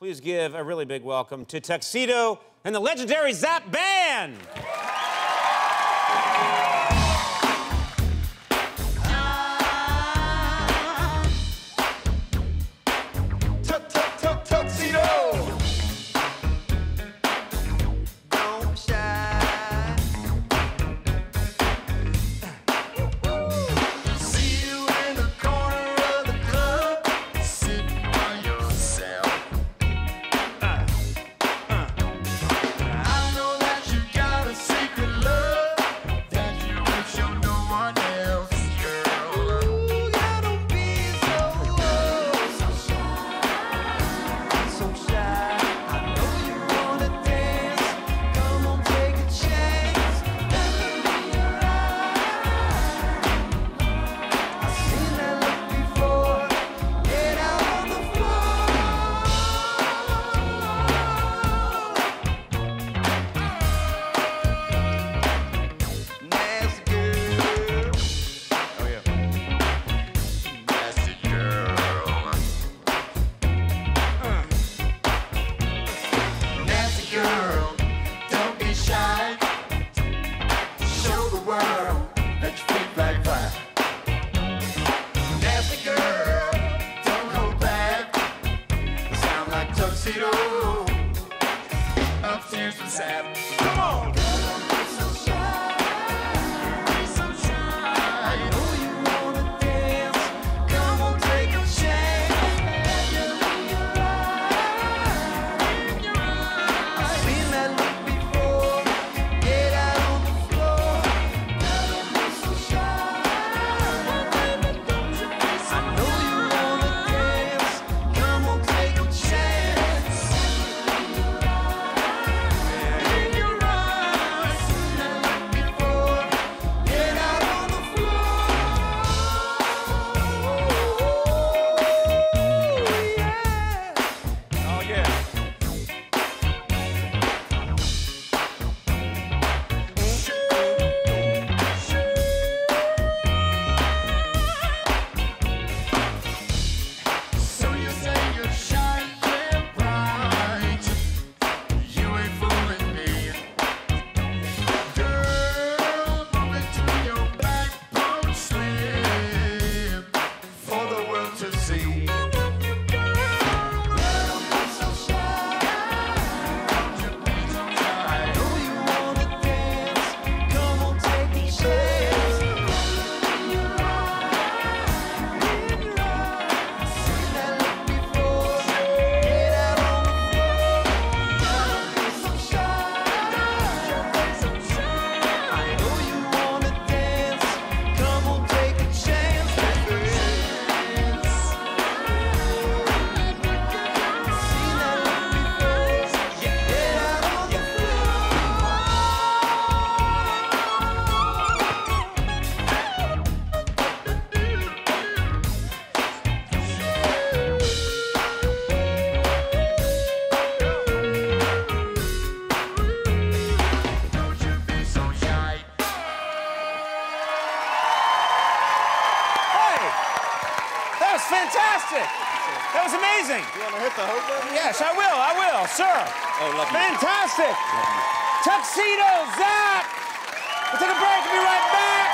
Please give a really big welcome to Tuxedo and the legendary Zapp Band. Sap. Come on. Fantastic. That was amazing. You want to hit the hope button? Yes, I will. I will, sir. Oh, love you. Fantastic. Tuxedo Zapp. We'll take a break. We'll be right back.